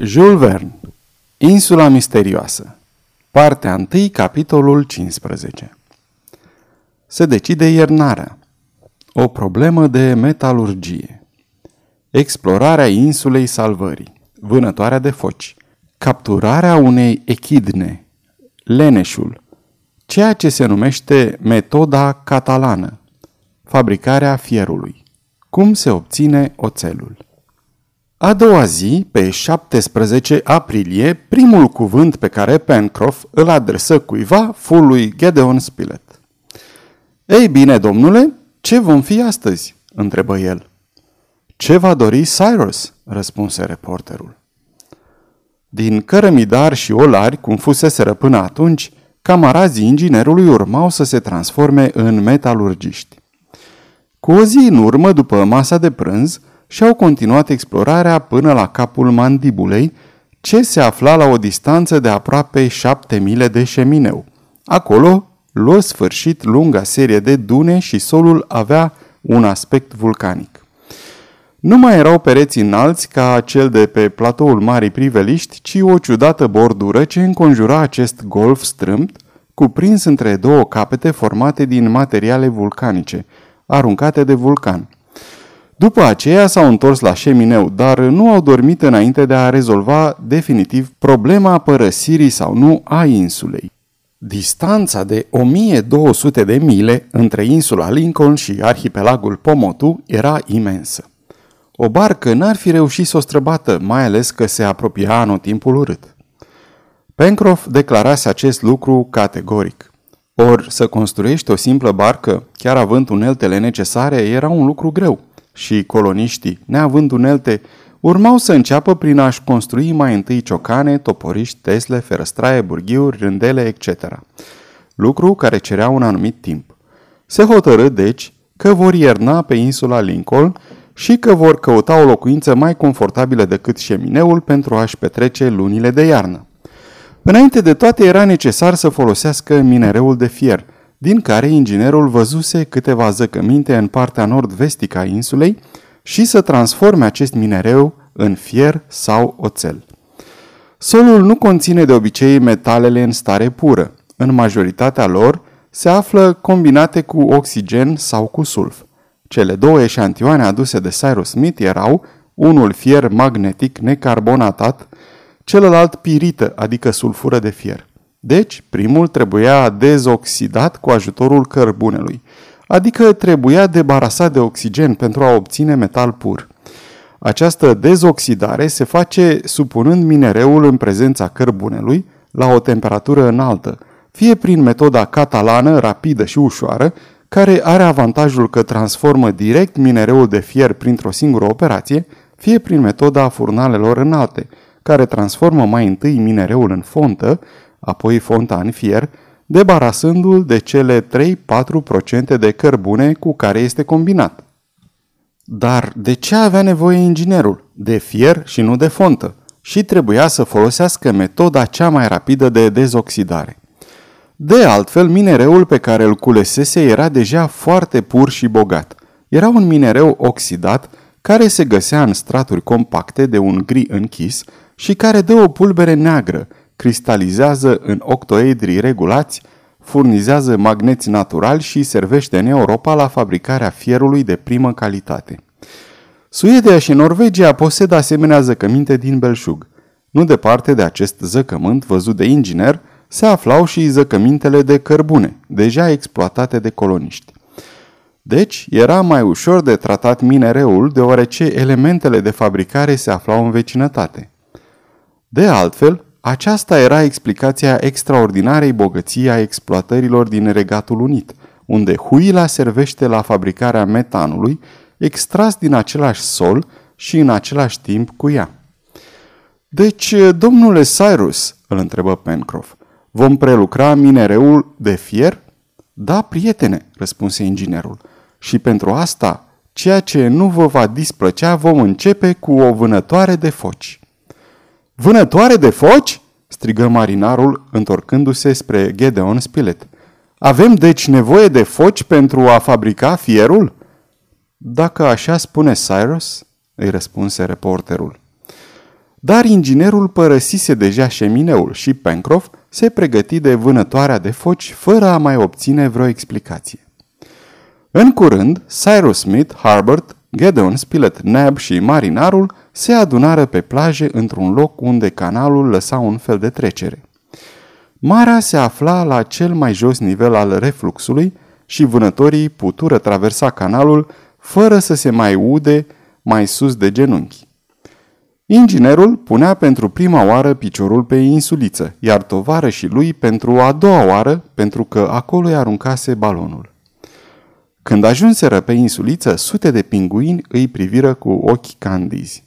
Jules Verne Insula misterioasă Partea 1, capitolul 15 Se decide iernarea. O problemă de metalurgie. Explorarea insulei Salvării Vânătoarea de foci Capturarea unei echidne Leneșul Ceea ce se numește metoda catalană Fabricarea fierului. Cum se obține oțelul a doua zi, pe 17 aprilie, primul cuvânt pe care Pencroff îl adresă cuiva fu lui Gedeon Spilett. Ei bine, domnule, ce vom fi astăzi?" întrebă el. Ce va dori Cyrus?" răspunse reporterul. Din cărămidar și olari, cum fuseseră până atunci, camarazii inginerului urmau să se transforme în metalurgiști. Cu o zi în urmă, după masa de prânz, și-au continuat explorarea până la capul mandibulei, ce se afla la o distanță de aproape șapte mile de șemineu. Acolo luă sfârșit lunga serie de dune și solul avea un aspect vulcanic. Nu mai erau pereți înalți ca cel de pe platoul Marii Priveliști, ci o ciudată bordură ce înconjura acest golf strâmt, cuprins între două capete formate din materiale vulcanice, aruncate de vulcan. După aceea s-au întors la șemineu, dar nu au dormit înainte de a rezolva definitiv problema părăsirii sau nu a insulei. Distanța de 1200 de mile între insula Lincoln și arhipelagul Pomotu era imensă. O barcă n-ar fi reușit să o străbată, mai ales că se apropia anotimpul urât. Pencroff declarase acest lucru categoric. Ori să construiești o simplă barcă, chiar având uneltele necesare, era un lucru greu – și coloniștii, neavând unelte, urmau să înceapă prin a-și construi mai întâi ciocane, toporiști, tesle, ferăstraie, burghiuri, rândele, etc. Lucru care cerea un anumit timp. Se hotărâ, deci, că vor ierna pe insula Lincoln și că vor căuta o locuință mai confortabilă decât șemineul pentru a-și petrece lunile de iarnă. Înainte de toate era necesar să folosească minereul de fier – din care inginerul văzuse câteva zăcăminte în partea nord-vestică a insulei și să transforme acest minereu în fier sau oțel. Solul nu conține de obicei metalele în stare pură. În majoritatea lor se află combinate cu oxigen sau cu sulf. Cele două eșantioane aduse de Cyrus Smith erau unul fier magnetic necarbonatat, celălalt pirită, adică sulfură de fier. Deci, primul trebuia dezoxidat cu ajutorul cărbunelui, adică trebuia debarasat de oxigen pentru a obține metal pur. Această dezoxidare se face supunând minereul în prezența cărbunelui la o temperatură înaltă, fie prin metoda catalană, rapidă și ușoară, care are avantajul că transformă direct minereul de fier printr-o singură operație, fie prin metoda furnalelor înalte, care transformă mai întâi minereul în fontă, apoi fonta în fier, debarasându-l de cele 3-4% de cărbune cu care este combinat. Dar de ce avea nevoie inginerul? De fier și nu de fontă. Și trebuia să folosească metoda cea mai rapidă de dezoxidare. De altfel, minereul pe care îl culesese era deja foarte pur și bogat. Era un minereu oxidat care se găsea în straturi compacte de un gri închis și care dă o pulbere neagră, cristalizează în octoedri regulați, furnizează magneți naturali și servește în Europa la fabricarea fierului de primă calitate. Suedia și Norvegia posedă asemenea zăcăminte din belșug. Nu departe de acest zăcământ văzut de inginer, se aflau și zăcămintele de cărbune, deja exploatate de coloniști. Deci, era mai ușor de tratat minereul deoarece elementele de fabricare se aflau în vecinătate. De altfel, aceasta era explicația extraordinarei bogății a exploatărilor din Regatul Unit, unde huila servește la fabricarea metanului, extras din același sol și în același timp cu ea. Deci, domnule Cyrus, îl întrebă Pencroff, vom prelucra minereul de fier? Da, prietene, răspunse inginerul. Și pentru asta, ceea ce nu vă va displăcea, vom începe cu o vânătoare de foci. Vânătoare de foci?" strigă marinarul, întorcându-se spre Gedeon Spilett. Avem deci nevoie de foci pentru a fabrica fierul?" Dacă așa spune Cyrus," îi răspunse reporterul. dar inginerul părăsise deja șemineul și Pencroff se pregăti de vânătoarea de foci fără a mai obține vreo explicație. În curând, Cyrus Smith, Harbert, Gedeon Spilett, Neb și marinarul se adunară pe plaje într-un loc unde canalul lăsa un fel de trecere. Marea se afla la cel mai jos nivel al refluxului și vânătorii putură traversa canalul fără să se mai ude mai sus de genunchi. Inginerul punea pentru prima oară piciorul pe insuliță, iar tovarășii lui pentru a doua oară, pentru că acolo i aruncase balonul. Când ajunseră pe insuliță, sute de pinguini îi priviră cu ochi candizi.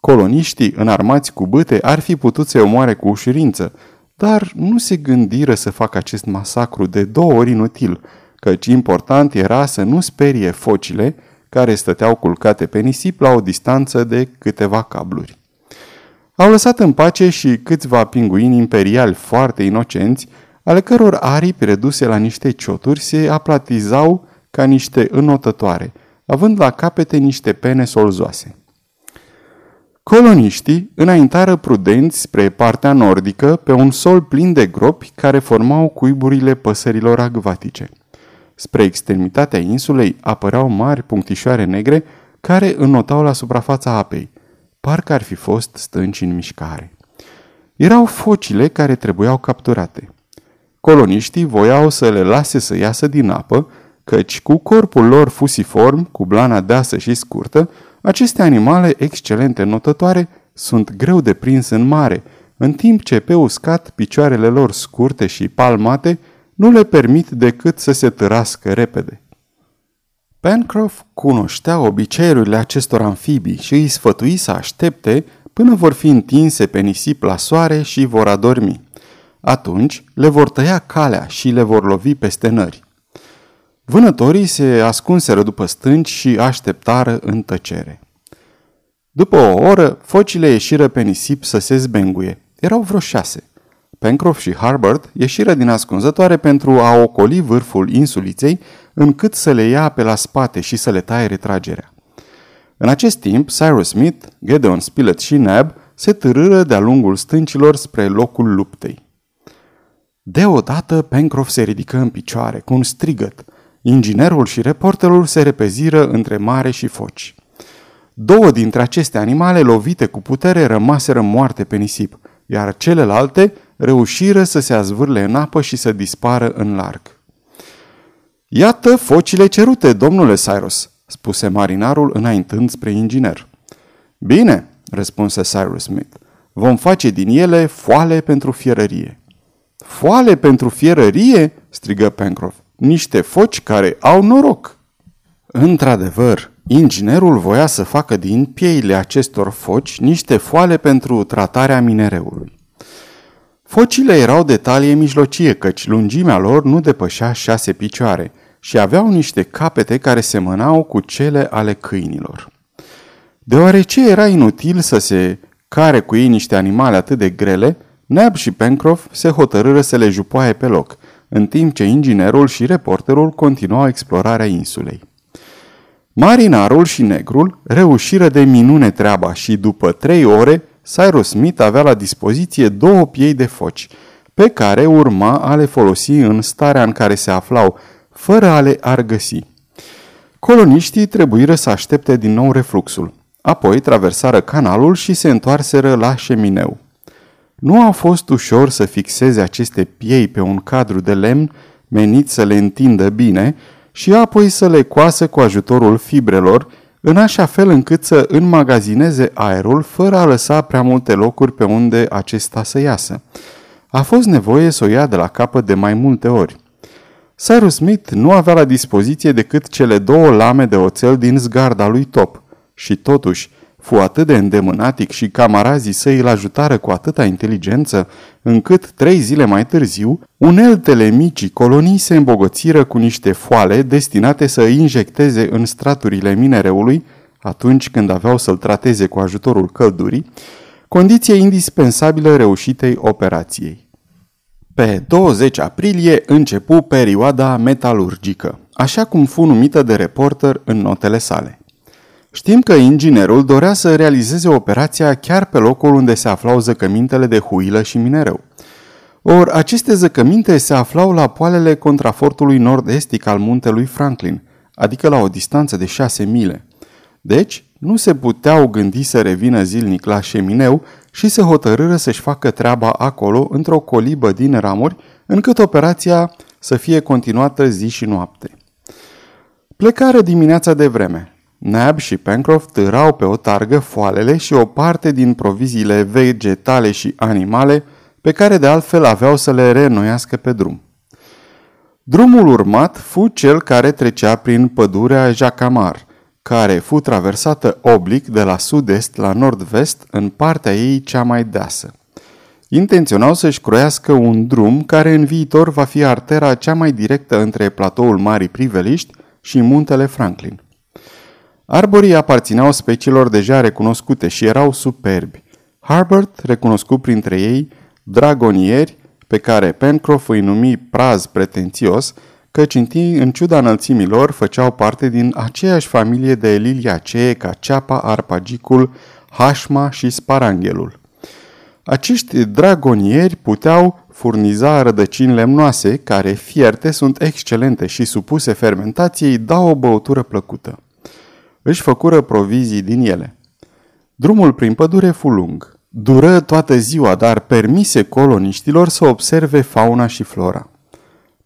Coloniștii, înarmați cu bâte, ar fi putut să omoare cu ușurință, dar nu se gândiră să facă acest masacru de două ori inutil, căci important era să nu sperie focile care stăteau culcate pe nisip la o distanță de câteva cabluri. Au lăsat în pace și câțiva pinguini imperiali foarte inocenți, ale căror aripi reduse la niște cioturi se aplatizau ca niște înotătoare, având la capete niște pene solzoase. Coloniștii înaintară prudenți spre partea nordică pe un sol plin de gropi care formau cuiburile păsărilor acvatice. Spre extremitatea insulei apăreau mari punctișoare negre care înnotau la suprafața apei. Parcă ar fi fost stânci în mișcare. Erau focile care trebuiau capturate. Coloniștii voiau să le lase să iasă din apă, căci cu corpul lor fusiform, cu blana deasă și scurtă, aceste animale excelente notătoare sunt greu de prins în mare, în timp ce pe uscat picioarele lor scurte și palmate nu le permit decât să se târască repede. Pencroff cunoștea obiceiurile acestor amfibii și îi sfătui să aștepte până vor fi întinse pe nisip la soare și vor adormi. Atunci le vor tăia calea și le vor lovi peste nări. Vânătorii se ascunseră după stânci și așteptară în tăcere. După o oră, focile ieșiră pe nisip să se zbenguie. Erau vreo șase. Pencroff și Harbert ieșiră din ascunzătoare pentru a ocoli vârful insuliței, încât să le ia pe la spate și să le taie retragerea. În acest timp, Cyrus Smith, Gedeon Spilett și Neb se târâră de-a lungul stâncilor spre locul luptei. Deodată, Pencroff se ridică în picioare cu un strigăt – Inginerul și reporterul se repeziră între mare și foci. Două dintre aceste animale lovite cu putere rămaseră moarte pe nisip, iar celelalte reușiră să se azvârle în apă și să dispară în larg. Iată focile cerute, domnule Cyrus, spuse marinarul înaintând spre inginer. Bine, răspunse Cyrus Smith, vom face din ele foale pentru fierărie. Foale pentru fierărie? strigă Pencroff niște foci care au noroc. Într-adevăr, inginerul voia să facă din pieile acestor foci niște foale pentru tratarea minereului. Focile erau de talie mijlocie, căci lungimea lor nu depășea șase picioare și aveau niște capete care semănau cu cele ale câinilor. Deoarece era inutil să se care cu ei niște animale atât de grele, Neb și Pencroff se hotărâră să le jupoaie pe loc – în timp ce inginerul și reporterul continuau explorarea insulei. Marinarul și negrul reușiră de minune treaba și după trei ore Cyrus Smith avea la dispoziție două piei de foci, pe care urma a le folosi în starea în care se aflau, fără a le argăsi. Coloniștii trebuiră să aștepte din nou refluxul. Apoi traversară canalul și se întoarseră la șemineu. Nu a fost ușor să fixeze aceste piei pe un cadru de lemn menit să le întindă bine și apoi să le coasă cu ajutorul fibrelor, în așa fel încât să înmagazineze aerul fără a lăsa prea multe locuri pe unde acesta să iasă. A fost nevoie să o ia de la capăt de mai multe ori. Cyrus Smith nu avea la dispoziție decât cele două lame de oțel din zgarda lui Top și totuși fu atât de îndemânatic și camarazii săi îl ajutară cu atâta inteligență, încât trei zile mai târziu, uneltele micii colonii se îmbogățiră cu niște foale destinate să injecteze în straturile minereului, atunci când aveau să-l trateze cu ajutorul căldurii, condiție indispensabilă reușitei operației. Pe 20 aprilie începu perioada metalurgică, așa cum fu numită de reporter în notele sale. Știm că inginerul dorea să realizeze operația chiar pe locul unde se aflau zăcămintele de huilă și minereu. Or, aceste zăcăminte se aflau la poalele contrafortului nord-estic al muntelui Franklin, adică la o distanță de șase mile. Deci, nu se puteau gândi să revină zilnic la șemineu și să hotărâră să-și facă treaba acolo într-o colibă din ramuri, încât operația să fie continuată zi și noapte. Plecare dimineața de vreme. Nab și Pencroft târau pe o targă foalele și o parte din proviziile vegetale și animale pe care de altfel aveau să le reînnoiască pe drum. Drumul urmat fu cel care trecea prin pădurea Jacamar, care fu traversată oblic de la sud-est la nord-vest în partea ei cea mai deasă. Intenționau să-și croiască un drum care în viitor va fi artera cea mai directă între platoul Marii Priveliști și muntele Franklin. Arborii aparțineau speciilor deja recunoscute și erau superbi. Harbert recunoscut printre ei dragonieri, pe care Pencroff îi numi praz pretențios, căci în ciuda înălțimilor făceau parte din aceeași familie de liliacee ca ceapa, arpagicul, hașma și sparanghelul. Acești dragonieri puteau furniza rădăcini lemnoase, care, fierte, sunt excelente și supuse fermentației, dau o băutură plăcută. Își făcură provizii din ele. Drumul prin pădure fu lung. Dură toată ziua, dar permise coloniștilor să observe fauna și flora.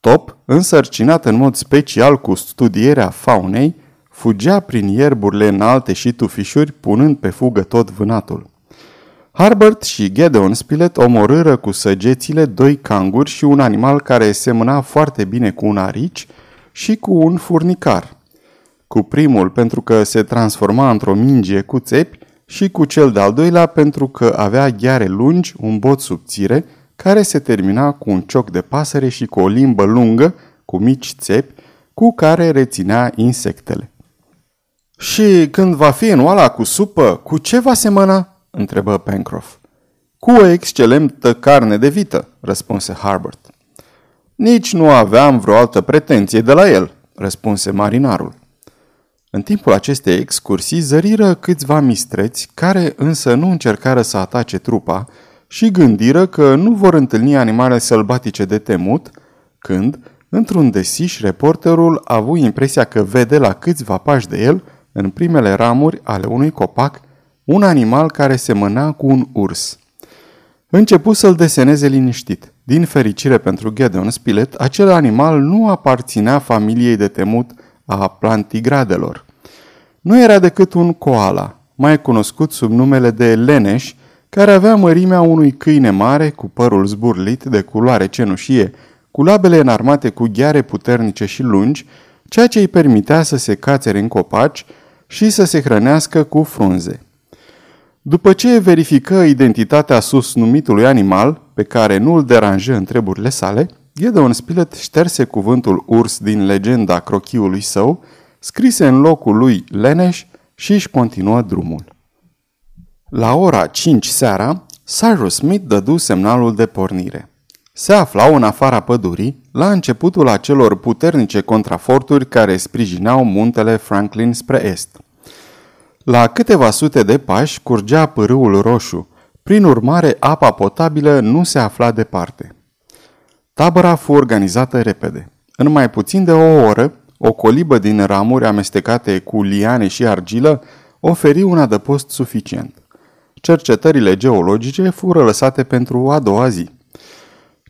Top, însărcinat în mod special cu studierea faunei, fugea prin ierburile înalte și tufișuri, punând pe fugă tot vânatul. Harbert și Gedeon Spilett omorâră cu săgețile doi canguri și un animal care semăna foarte bine cu un arici și cu un furnicar. Cu primul pentru că se transforma într-o minge cu țepi și cu cel de-al doilea pentru că avea gheare lungi, un bot subțire, care se termina cu un cioc de pasăre și cu o limbă lungă, cu mici țepi, cu care reținea insectele. Și când va fi în oala cu supă, cu ce va semăna?" întrebă Pencroff. Cu o excelentă carne de vită, răspunse Harbert. Nici nu aveam vreo altă pretenție de la el, răspunse marinarul. În timpul acestei excursii zăriră câțiva mistreți, care însă nu încercară să atace trupa și gândiră că nu vor întâlni animale sălbatice de temut, când, într-un desiș, reporterul a avut impresia că vede la câțiva pași de el, în primele ramuri ale unui copac, un animal care semăna cu un urs. Începu să-l deseneze liniștit. Din fericire pentru Gedeon Spilett, acel animal nu aparținea familiei de temut a plantigradelor. Nu era decât un koala, mai cunoscut sub numele de leneș, care avea mărimea unui câine mare cu părul zburlit de culoare cenușie, cu labele înarmate cu gheare puternice și lungi, ceea ce îi permitea să se cațere în copaci și să se hrănească cu frunze. După ce verifică identitatea sus numitului animal, pe care nu îl deranjă în treburile sale, Gedeon Spilett șterse cuvântul urs din legenda crochiului său, scrise în locul lui Leneș și își continuă drumul. La ora 5 seara, Cyrus Smith dădu semnalul de pornire. Se aflau în afara pădurii, la începutul acelor puternice contraforturi care sprijineau muntele Franklin spre est. La câteva sute de pași curgea pârâul roșu, prin urmare apa potabilă nu se afla departe. Tabăra fu organizată repede. În mai puțin de o oră, o colibă din ramuri amestecate cu liane și argilă oferi un adăpost suficient. Cercetările geologice fură lăsate pentru a doua zi.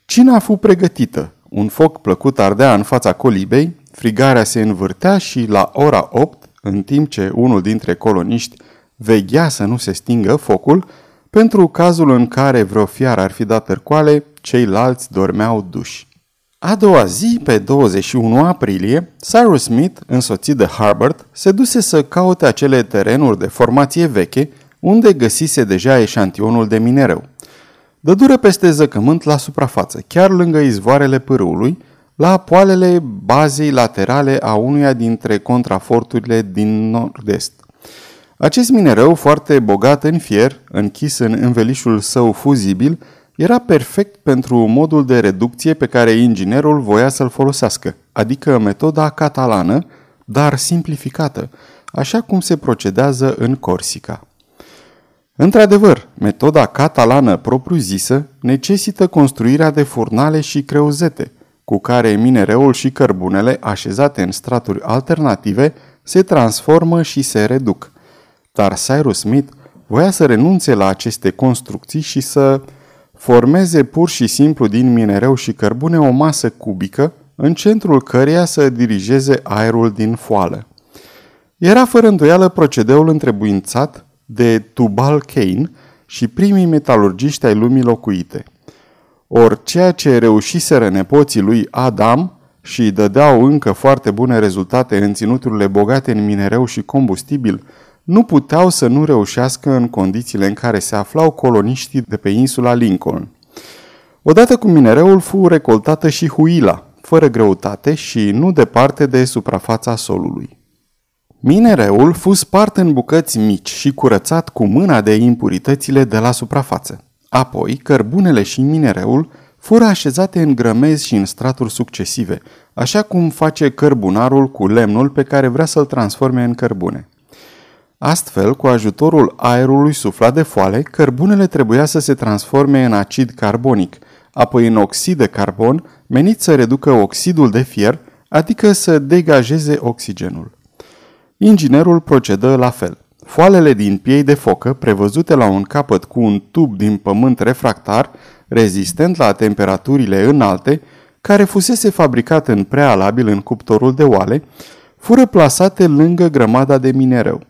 Cina fu pregătită. Un foc plăcut ardea în fața colibei, frigarea se învârtea și la ora 8, în timp ce unul dintre coloniști veghea să nu se stingă focul, pentru cazul în care vreo fiară ar fi dat târcoale, ceilalți dormeau duși. A doua zi, pe 21 aprilie, Cyrus Smith, însoțit de Harbert, se duse să caute acele terenuri de formație veche, unde găsise deja eșantionul de minereu. Dădură peste zăcământ la suprafață, chiar lângă izvoarele pârâului, la poalele bazei laterale a unuia dintre contraforturile din nord-est. Acest minereu, foarte bogat în fier, închis în învelișul său fuzibil, era perfect pentru modul de reducție pe care inginerul voia să-l folosească, adică metoda catalană, dar simplificată, așa cum se procedează în Corsica. Într-adevăr, metoda catalană propriu-zisă necesită construirea de furnale și creuzete, cu care minereul și cărbunele așezate în straturi alternative se transformă și se reduc. Dar Cyrus Smith voia să renunțe la aceste construcții și să formeze pur și simplu din minereu și cărbune o masă cubică, în centrul căreia să dirigeze aerul din foală. Era fără îndoială procedeul întrebuințat de Tubal Cain și primii metalurgiști ai lumii locuite. Ori ceea ce reușiseră nepoții lui Adam și îi dădeau încă foarte bune rezultate în ținuturile bogate în minereu și combustibil, nu puteau să nu reușească în condițiile în care se aflau coloniștii de pe insula Lincoln. Odată cu minereul fu recoltată și huila, fără greutate și nu departe de suprafața solului. Minereul fu spart în bucăți mici și curățat cu mâna de impuritățile de la suprafață. Apoi, cărbunele și minereul fură așezate în grămezi și în straturi succesive, așa cum face cărbunarul cu lemnul pe care vrea să-l transforme în cărbune. Astfel, cu ajutorul aerului suflat de foale, cărbunele trebuia să se transforme în acid carbonic, apoi în oxid de carbon, menit să reducă oxidul de fier, adică să degajeze oxigenul. Inginerul procedă la fel. Foalele din piei de focă, prevăzute la un capăt cu un tub din pământ refractar, rezistent la temperaturile înalte, care fusese fabricat în prealabil în cuptorul de oale, fură plasate lângă grămada de minereu.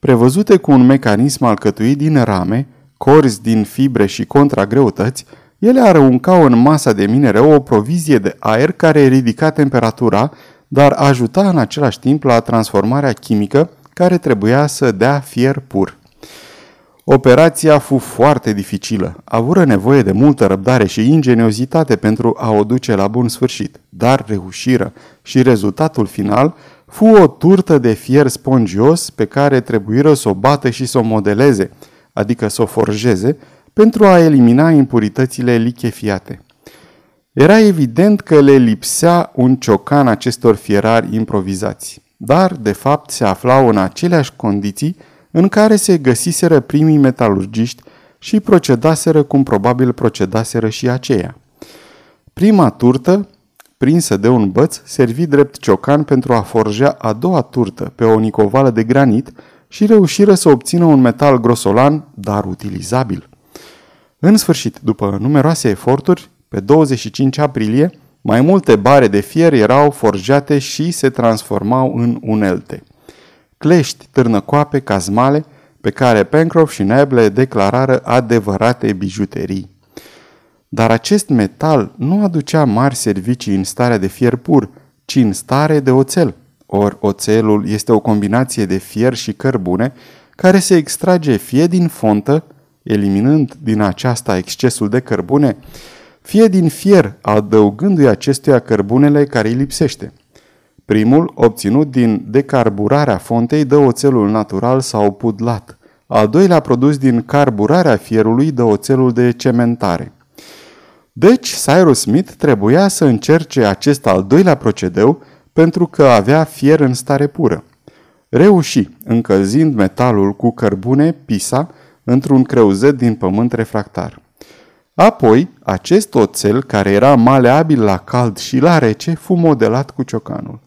Prevăzute cu un mecanism alcătuit din rame, corzi din fibre și contragreutăți, ele aruncau în masa de minereu o provizie de aer care ridica temperatura, dar ajuta în același timp la transformarea chimică care trebuia să dea fier pur. Operația fu foarte dificilă, avură nevoie de multă răbdare și ingeniozitate pentru a o duce la bun sfârșit, dar reușiră și rezultatul final fu o turtă de fier spongios pe care trebuiră să o bată și să o modeleze, adică să o forjeze, pentru a elimina impuritățile lichefiate. Era evident că le lipsea un ciocan acestor fierari improvizați, dar de fapt se aflau în aceleași condiții în care se găsiseră primii metalurgiști și procedaseră cum probabil procedaseră și aceia. Prima turtă, prinsă de un băț, servi drept ciocan pentru a forja a doua turtă pe o nicovală de granit și reușiră să obțină un metal grosolan, dar utilizabil. În sfârșit, după numeroase eforturi, pe 25 aprilie, mai multe bare de fier erau forjate și se transformau în unelte. Clești, târnăcoape, cazmale, pe care Pencroff și Neb le declarară adevărate bijuterii. Dar acest metal nu aducea mari servicii în starea de fier pur, ci în stare de oțel. Or, oțelul este o combinație de fier și cărbune care se extrage fie din fontă, eliminând din aceasta excesul de cărbune, fie din fier, adăugându-i acestuia cărbunele care îi lipsește. Primul, obținut din decarburarea fontei, dă oțelul natural sau pudlat. Al doilea produs din carburarea fierului dă oțelul de cementare. Deci, Cyrus Smith trebuia să încerce acest al doilea procedeu pentru că avea fier în stare pură. Reuși, încălzind metalul cu cărbune, pisa, într-un creuzet din pământ refractar. Apoi, acest oțel, care era maleabil la cald și la rece, fu modelat cu ciocanul.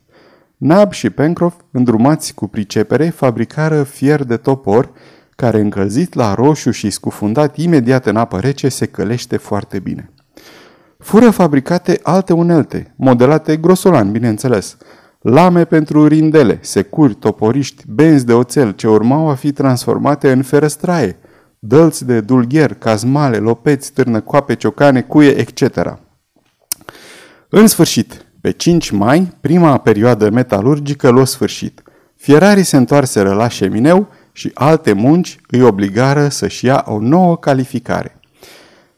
Nab și Pencroff, îndrumați cu pricepere, fabricară fier de topor, care încălzit la roșu și scufundat imediat în apă rece se călește foarte bine. Fură fabricate alte unelte, modelate grosolan, bineînțeles, lame pentru rindele, securi, toporiști, benzi de oțel ce urmau a fi transformate în ferăstraie, dălți de dulgher, cazmale, lopeți, târnăcoape, ciocane, cuie, etc. În sfârșit, pe 5 mai, prima perioadă metalurgică l-a sfârșit. Fierarii se întoarseră la șemineu și alte munci îi obligară să-și ia o nouă calificare.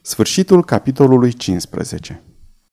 Sfârșitul capitolului 15